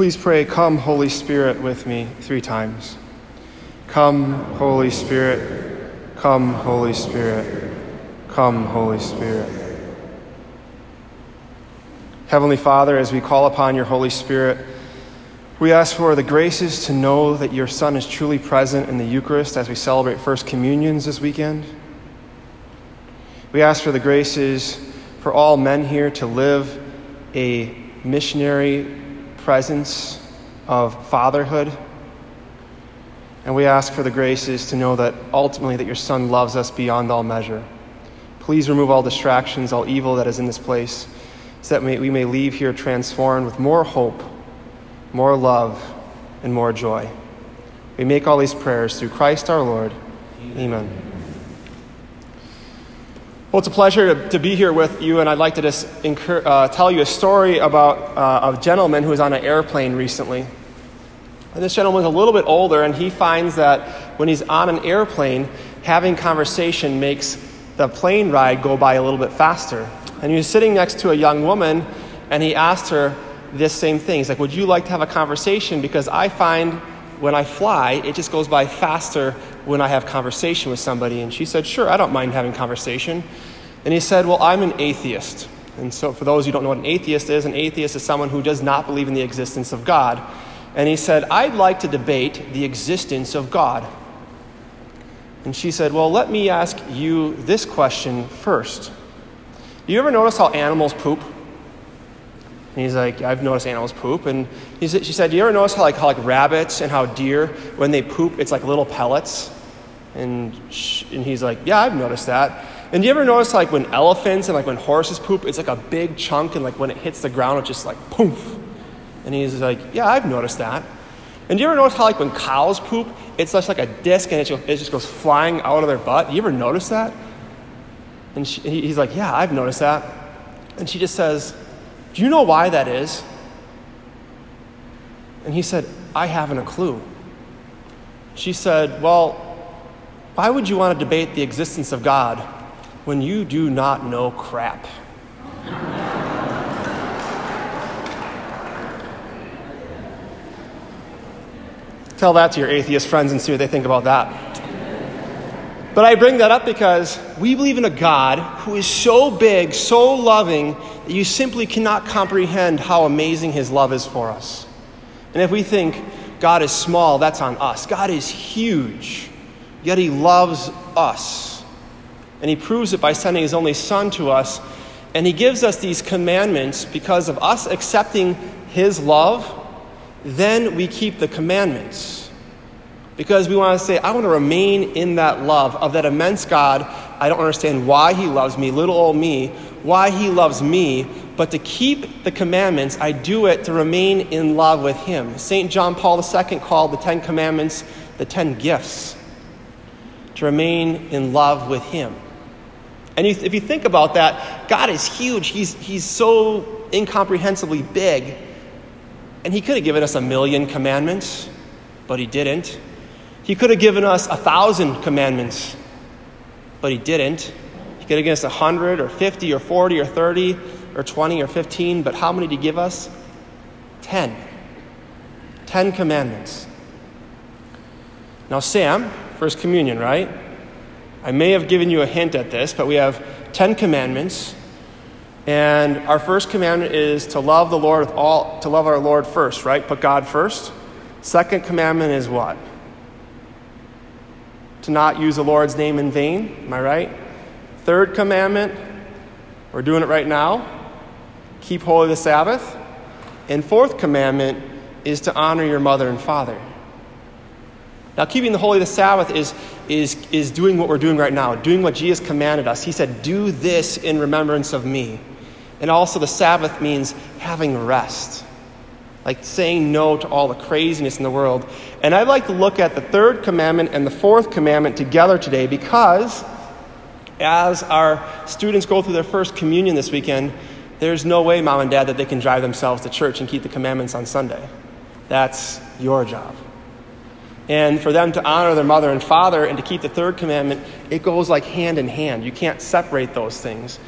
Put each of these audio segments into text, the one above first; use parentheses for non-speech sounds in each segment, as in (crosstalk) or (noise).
Please pray, Come, Holy Spirit, with me three times. Come, Holy Spirit. Come, Holy Spirit. Come, Holy Spirit. Heavenly Father, as we call upon your Holy Spirit, we ask for the graces to know that your Son is truly present in the Eucharist as we celebrate First Communions this weekend. We ask for the graces for all men here to live a missionary presence of fatherhood. And we ask for the graces to know that ultimately that your Son loves us beyond all measure. Please remove all distractions, all evil that is in this place, so that we may leave here transformed with more hope more love, and more joy. We make all these prayers through Christ our Lord. Amen. Well, it's a pleasure to, to be here with you, and I'd like to just incur, uh, tell you a story about uh, a gentleman who was on an airplane recently. And this gentleman's a little bit older, and he finds that when he's on an airplane, having conversation makes the plane ride go by a little bit faster. And he was sitting next to a young woman, and he asked her, this same thing. He's like, Would you like to have a conversation? Because I find when I fly, it just goes by faster when I have conversation with somebody. And she said, Sure, I don't mind having conversation. And he said, Well, I'm an atheist. And so, for those who don't know what an atheist is, an atheist is someone who does not believe in the existence of God. And he said, I'd like to debate the existence of God. And she said, Well, let me ask you this question first. Do you ever notice how animals poop? And he's like, I've noticed animals poop. And she said, Do you ever notice how like, how like rabbits and how deer, when they poop, it's like little pellets? And, she, and he's like, Yeah, I've noticed that. And do you ever notice like when elephants and like when horses poop, it's like a big chunk, and like when it hits the ground, it's just like poof. And he's like, Yeah, I've noticed that. And do you ever notice how like when cows poop, it's just like a disc and it just, it just goes flying out of their butt? You ever notice that? And she, he's like, Yeah, I've noticed that. And she just says, do you know why that is? And he said, I haven't a clue. She said, Well, why would you want to debate the existence of God when you do not know crap? (laughs) Tell that to your atheist friends and see what they think about that. But I bring that up because we believe in a God who is so big, so loving, that you simply cannot comprehend how amazing his love is for us. And if we think God is small, that's on us. God is huge, yet he loves us. And he proves it by sending his only Son to us. And he gives us these commandments because of us accepting his love, then we keep the commandments. Because we want to say, I want to remain in that love of that immense God. I don't understand why he loves me, little old me, why he loves me, but to keep the commandments, I do it to remain in love with him. St. John Paul II called the Ten Commandments the Ten Gifts, to remain in love with him. And if you think about that, God is huge. He's, he's so incomprehensibly big. And he could have given us a million commandments, but he didn't. He could have given us a thousand commandments, but he didn't get against 100 or 50 or 40 or 30 or 20 or 15, but how many did he give us? 10. 10 commandments. Now, Sam, First Communion, right? I may have given you a hint at this, but we have 10 commandments. And our first commandment is to love the Lord with all, to love our Lord first, right? Put God first. Second commandment is what? Not use the Lord's name in vain. Am I right? Third commandment, we're doing it right now keep holy the Sabbath. And fourth commandment is to honor your mother and father. Now, keeping the holy the Sabbath is, is, is doing what we're doing right now, doing what Jesus commanded us. He said, Do this in remembrance of me. And also, the Sabbath means having rest, like saying no to all the craziness in the world. And I'd like to look at the third commandment and the fourth commandment together today because as our students go through their first communion this weekend, there's no way, mom and dad, that they can drive themselves to church and keep the commandments on Sunday. That's your job. And for them to honor their mother and father and to keep the third commandment, it goes like hand in hand. You can't separate those things.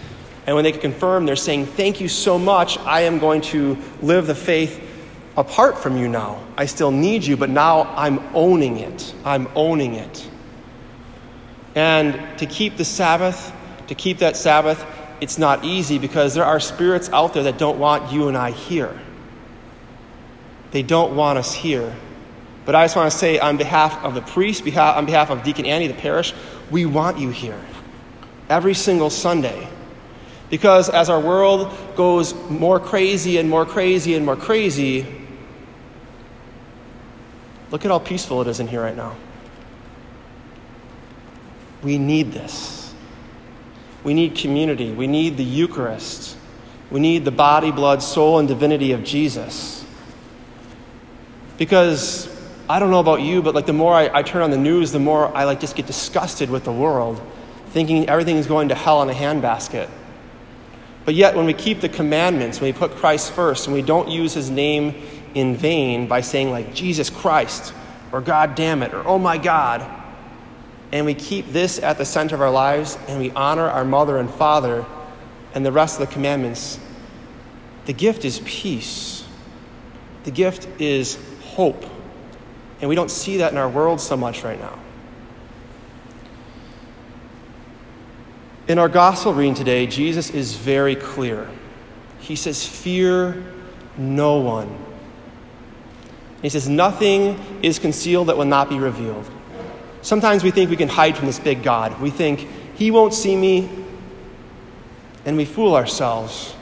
And when they confirm, they're saying, Thank you so much. I am going to live the faith apart from you now. I still need you, but now I'm owning it. I'm owning it. And to keep the Sabbath, to keep that Sabbath, it's not easy because there are spirits out there that don't want you and I here. They don't want us here. But I just want to say, on behalf of the priest, on behalf of Deacon Andy, the parish, we want you here every single Sunday. Because as our world goes more crazy and more crazy and more crazy, look at how peaceful it is in here right now. We need this. We need community. We need the Eucharist. We need the body, blood, soul, and divinity of Jesus. Because I don't know about you, but like the more I, I turn on the news, the more I like just get disgusted with the world, thinking everything is going to hell in a handbasket. But yet, when we keep the commandments, when we put Christ first, and we don't use his name in vain by saying, like, Jesus Christ, or God damn it, or oh my God, and we keep this at the center of our lives, and we honor our mother and father and the rest of the commandments, the gift is peace. The gift is hope. And we don't see that in our world so much right now. In our gospel reading today, Jesus is very clear. He says, Fear no one. He says, Nothing is concealed that will not be revealed. Sometimes we think we can hide from this big God. We think, He won't see me, and we fool ourselves.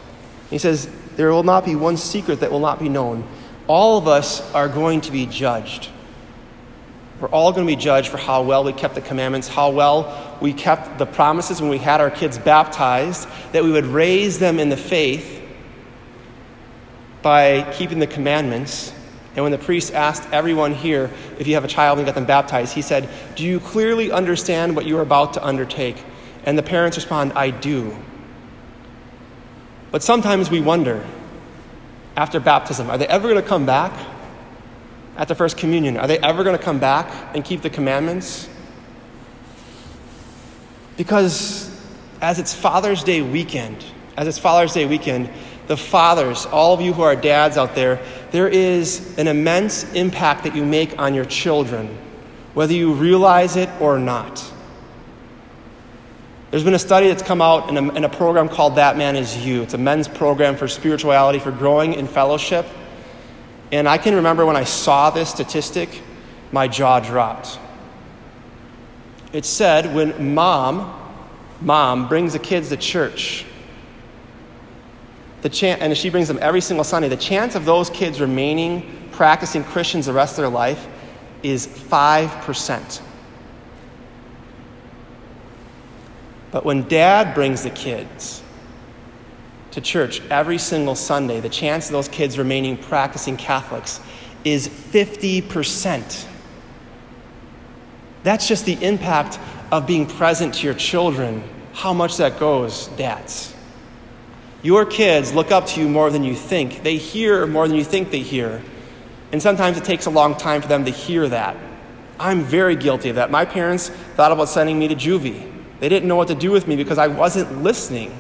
He says, There will not be one secret that will not be known. All of us are going to be judged. We're all going to be judged for how well we kept the commandments, how well we kept the promises when we had our kids baptized, that we would raise them in the faith by keeping the commandments. And when the priest asked everyone here if you have a child and got them baptized, he said, Do you clearly understand what you are about to undertake? And the parents respond, I do. But sometimes we wonder after baptism, are they ever going to come back? at the First Communion? Are they ever going to come back and keep the commandments? Because as it's Father's Day weekend, as it's Father's Day weekend, the fathers, all of you who are dads out there, there is an immense impact that you make on your children, whether you realize it or not. There's been a study that's come out in a, in a program called That Man Is You. It's a men's program for spirituality, for growing in fellowship. And I can remember when I saw this statistic, my jaw dropped. It said when mom, mom brings the kids to church, the chance, and she brings them every single Sunday, the chance of those kids remaining practicing Christians the rest of their life is 5%. But when dad brings the kids, to church every single Sunday, the chance of those kids remaining practicing Catholics is 50%. That's just the impact of being present to your children, how much that goes, dads. Your kids look up to you more than you think. They hear more than you think they hear. And sometimes it takes a long time for them to hear that. I'm very guilty of that. My parents thought about sending me to juvie. They didn't know what to do with me because I wasn't listening.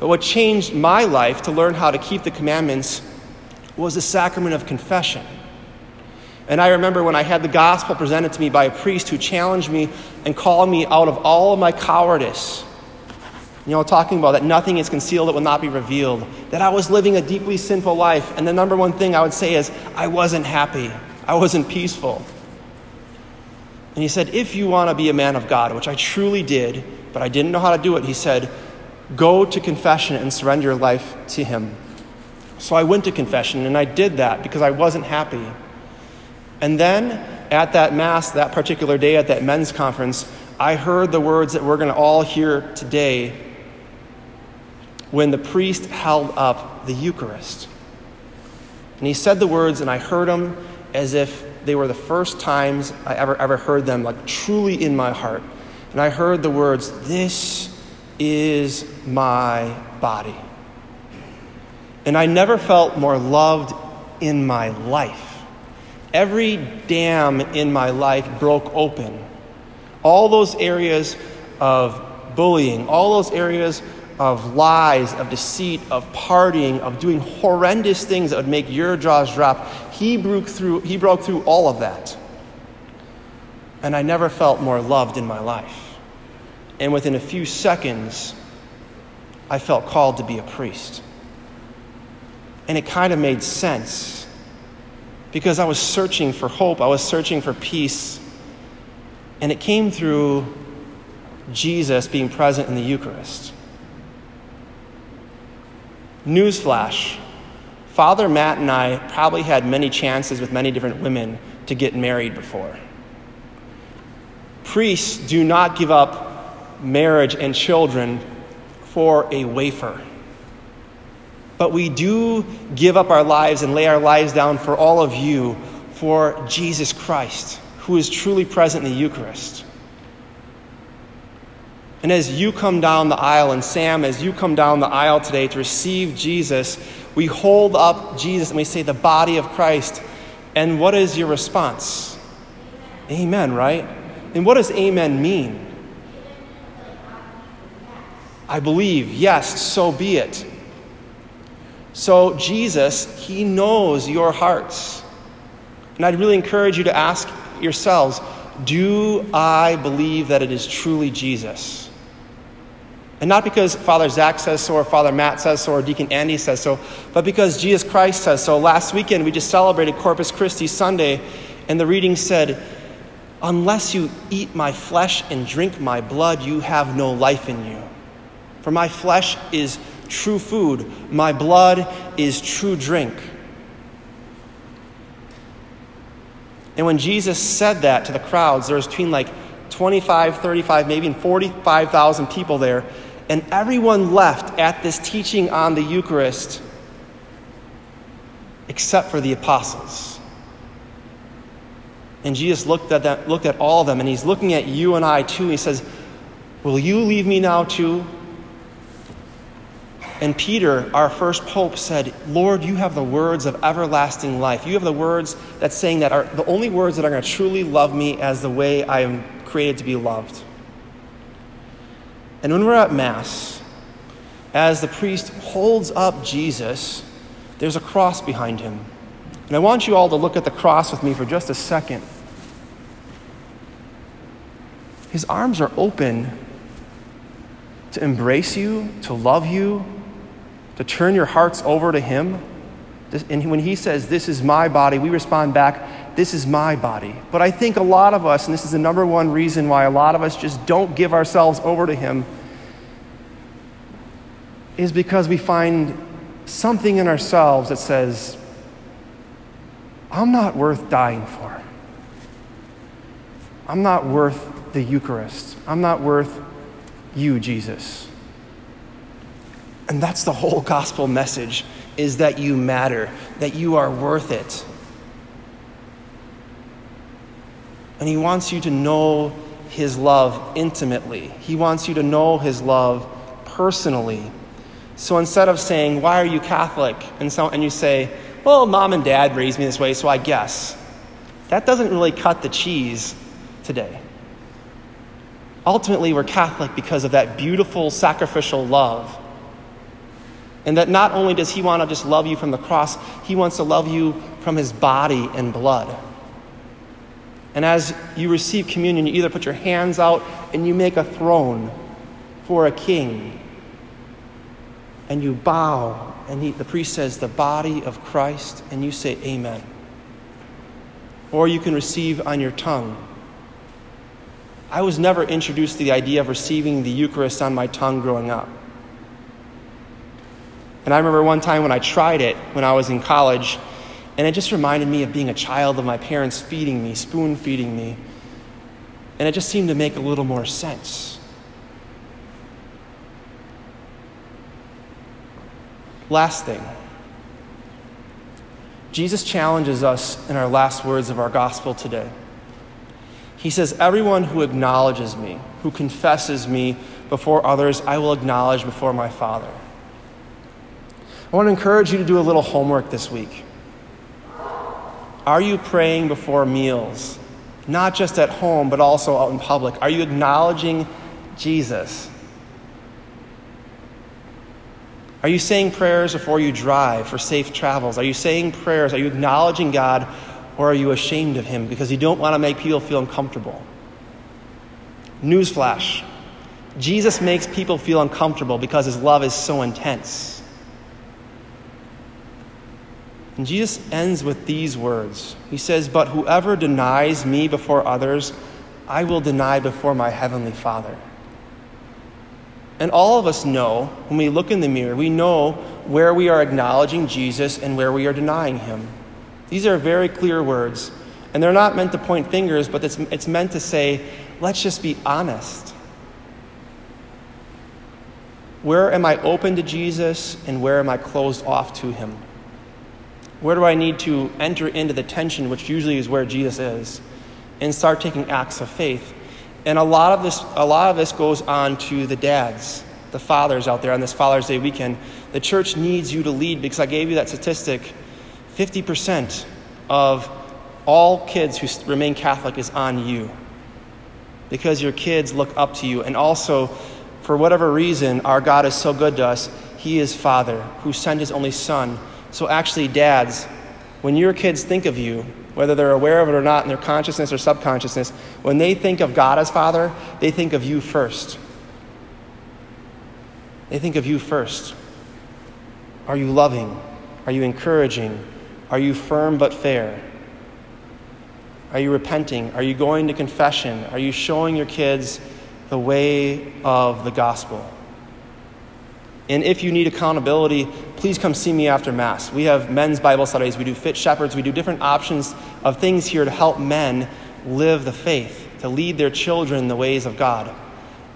But what changed my life to learn how to keep the commandments was the sacrament of confession. And I remember when I had the gospel presented to me by a priest who challenged me and called me out of all of my cowardice. You know, talking about that nothing is concealed that will not be revealed, that I was living a deeply sinful life. And the number one thing I would say is, I wasn't happy, I wasn't peaceful. And he said, If you want to be a man of God, which I truly did, but I didn't know how to do it, he said, Go to confession and surrender your life to Him. So I went to confession and I did that because I wasn't happy. And then at that Mass, that particular day at that men's conference, I heard the words that we're going to all hear today when the priest held up the Eucharist. And he said the words, and I heard them as if they were the first times I ever, ever heard them, like truly in my heart. And I heard the words, This is my body. And I never felt more loved in my life. Every dam in my life broke open. All those areas of bullying, all those areas of lies, of deceit, of partying, of doing horrendous things that would make your jaws drop. He broke through, he broke through all of that. And I never felt more loved in my life. And within a few seconds, I felt called to be a priest. And it kind of made sense because I was searching for hope, I was searching for peace. And it came through Jesus being present in the Eucharist. Newsflash Father Matt and I probably had many chances with many different women to get married before. Priests do not give up marriage and children for a wafer. But we do give up our lives and lay our lives down for all of you for Jesus Christ, who is truly present in the Eucharist. And as you come down the aisle, and Sam, as you come down the aisle today to receive Jesus, we hold up Jesus and we say, the body of Christ. And what is your response? Amen, right? And what does amen mean? I believe, yes, so be it. So, Jesus, He knows your hearts. And I'd really encourage you to ask yourselves do I believe that it is truly Jesus? And not because Father Zach says so, or Father Matt says so, or Deacon Andy says so, but because Jesus Christ says so. Last weekend, we just celebrated Corpus Christi Sunday, and the reading said, Unless you eat my flesh and drink my blood, you have no life in you. For my flesh is true food, my blood is true drink. And when Jesus said that to the crowds, there was between like 25, 35, maybe 45,000 people there. And everyone left at this teaching on the Eucharist except for the apostles. And Jesus looked at, them, looked at all of them, and he's looking at you and I too. He says, Will you leave me now too? And Peter, our first pope, said, Lord, you have the words of everlasting life. You have the words that saying that are the only words that are going to truly love me as the way I am created to be loved. And when we're at Mass, as the priest holds up Jesus, there's a cross behind him. And I want you all to look at the cross with me for just a second. His arms are open to embrace you, to love you, to turn your hearts over to Him. And when He says, This is my body, we respond back, This is my body. But I think a lot of us, and this is the number one reason why a lot of us just don't give ourselves over to Him, is because we find something in ourselves that says, I'm not worth dying for. I'm not worth the Eucharist. I'm not worth you, Jesus. And that's the whole gospel message is that you matter, that you are worth it. And he wants you to know his love intimately. He wants you to know his love personally. So instead of saying, Why are you Catholic? And, so, and you say, Well, mom and dad raised me this way, so I guess. That doesn't really cut the cheese today. Ultimately, we're Catholic because of that beautiful sacrificial love. And that not only does He want to just love you from the cross, He wants to love you from His body and blood. And as you receive communion, you either put your hands out and you make a throne for a king and you bow, and he, the priest says, the body of Christ, and you say, Amen. Or you can receive on your tongue. I was never introduced to the idea of receiving the Eucharist on my tongue growing up. And I remember one time when I tried it when I was in college, and it just reminded me of being a child of my parents feeding me, spoon feeding me. And it just seemed to make a little more sense. Last thing Jesus challenges us in our last words of our gospel today. He says, Everyone who acknowledges me, who confesses me before others, I will acknowledge before my Father. I want to encourage you to do a little homework this week. Are you praying before meals? Not just at home, but also out in public. Are you acknowledging Jesus? Are you saying prayers before you drive for safe travels? Are you saying prayers? Are you acknowledging God or are you ashamed of Him because you don't want to make people feel uncomfortable? Newsflash Jesus makes people feel uncomfortable because His love is so intense. And Jesus ends with these words He says, But whoever denies me before others, I will deny before my heavenly Father. And all of us know, when we look in the mirror, we know where we are acknowledging Jesus and where we are denying him. These are very clear words. And they're not meant to point fingers, but it's, it's meant to say, let's just be honest. Where am I open to Jesus and where am I closed off to him? Where do I need to enter into the tension, which usually is where Jesus is, and start taking acts of faith? And a lot of this, a lot of this goes on to the dads, the fathers out there on this Father's Day weekend. The church needs you to lead because I gave you that statistic. 50% of all kids who remain Catholic is on you because your kids look up to you. And also, for whatever reason, our God is so good to us. He is Father who sent His only Son. So, actually, dads, when your kids think of you, whether they're aware of it or not in their consciousness or subconsciousness, when they think of God as Father, they think of you first. They think of you first. Are you loving? Are you encouraging? Are you firm but fair? Are you repenting? Are you going to confession? Are you showing your kids the way of the gospel? And if you need accountability, please come see me after Mass. We have men's Bible studies, we do Fit Shepherds, we do different options of things here to help men live the faith, to lead their children the ways of God.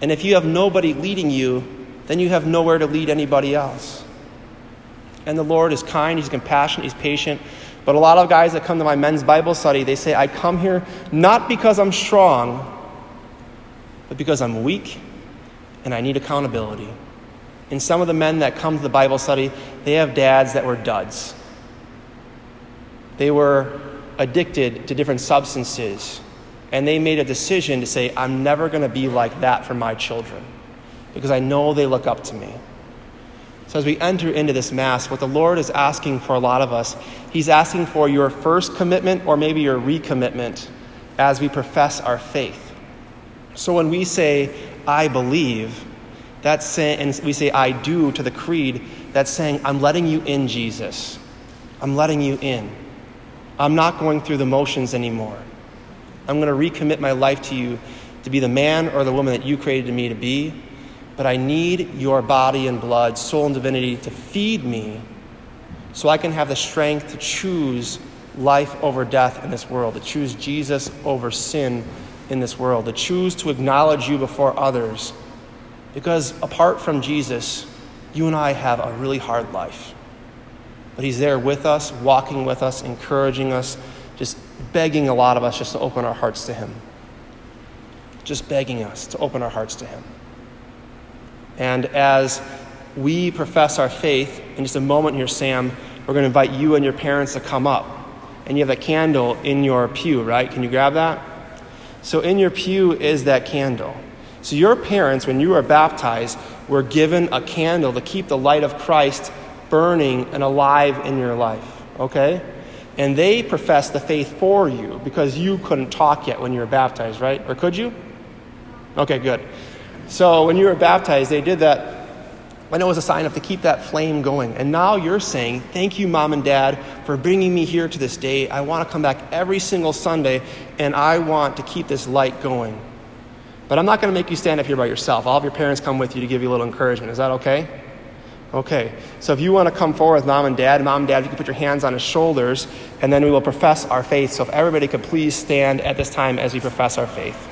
And if you have nobody leading you, then you have nowhere to lead anybody else. And the Lord is kind, He's compassionate, He's patient. But a lot of guys that come to my men's Bible study, they say, I come here not because I'm strong, but because I'm weak and I need accountability. And some of the men that come to the Bible study, they have dads that were duds. They were addicted to different substances. And they made a decision to say, I'm never going to be like that for my children because I know they look up to me. So, as we enter into this Mass, what the Lord is asking for a lot of us, He's asking for your first commitment or maybe your recommitment as we profess our faith. So, when we say, I believe, that's saying, and we say, I do to the creed, that's saying, I'm letting you in, Jesus. I'm letting you in. I'm not going through the motions anymore. I'm going to recommit my life to you to be the man or the woman that you created me to be. But I need your body and blood, soul and divinity to feed me so I can have the strength to choose life over death in this world, to choose Jesus over sin in this world, to choose to acknowledge you before others because apart from Jesus, you and I have a really hard life. But He's there with us, walking with us, encouraging us, just begging a lot of us just to open our hearts to Him. Just begging us to open our hearts to Him. And as we profess our faith, in just a moment here, Sam, we're going to invite you and your parents to come up. And you have a candle in your pew, right? Can you grab that? So, in your pew is that candle. So, your parents, when you were baptized, were given a candle to keep the light of Christ burning and alive in your life, okay? And they professed the faith for you because you couldn't talk yet when you were baptized, right? Or could you? Okay, good. So, when you were baptized, they did that and it was a sign of to keep that flame going. And now you're saying, Thank you, mom and dad, for bringing me here to this day. I want to come back every single Sunday, and I want to keep this light going. But I'm not going to make you stand up here by yourself. I'll have your parents come with you to give you a little encouragement. Is that okay? Okay. So if you want to come forward with mom and dad, mom and dad, you can put your hands on his shoulders, and then we will profess our faith. So if everybody could please stand at this time as we profess our faith.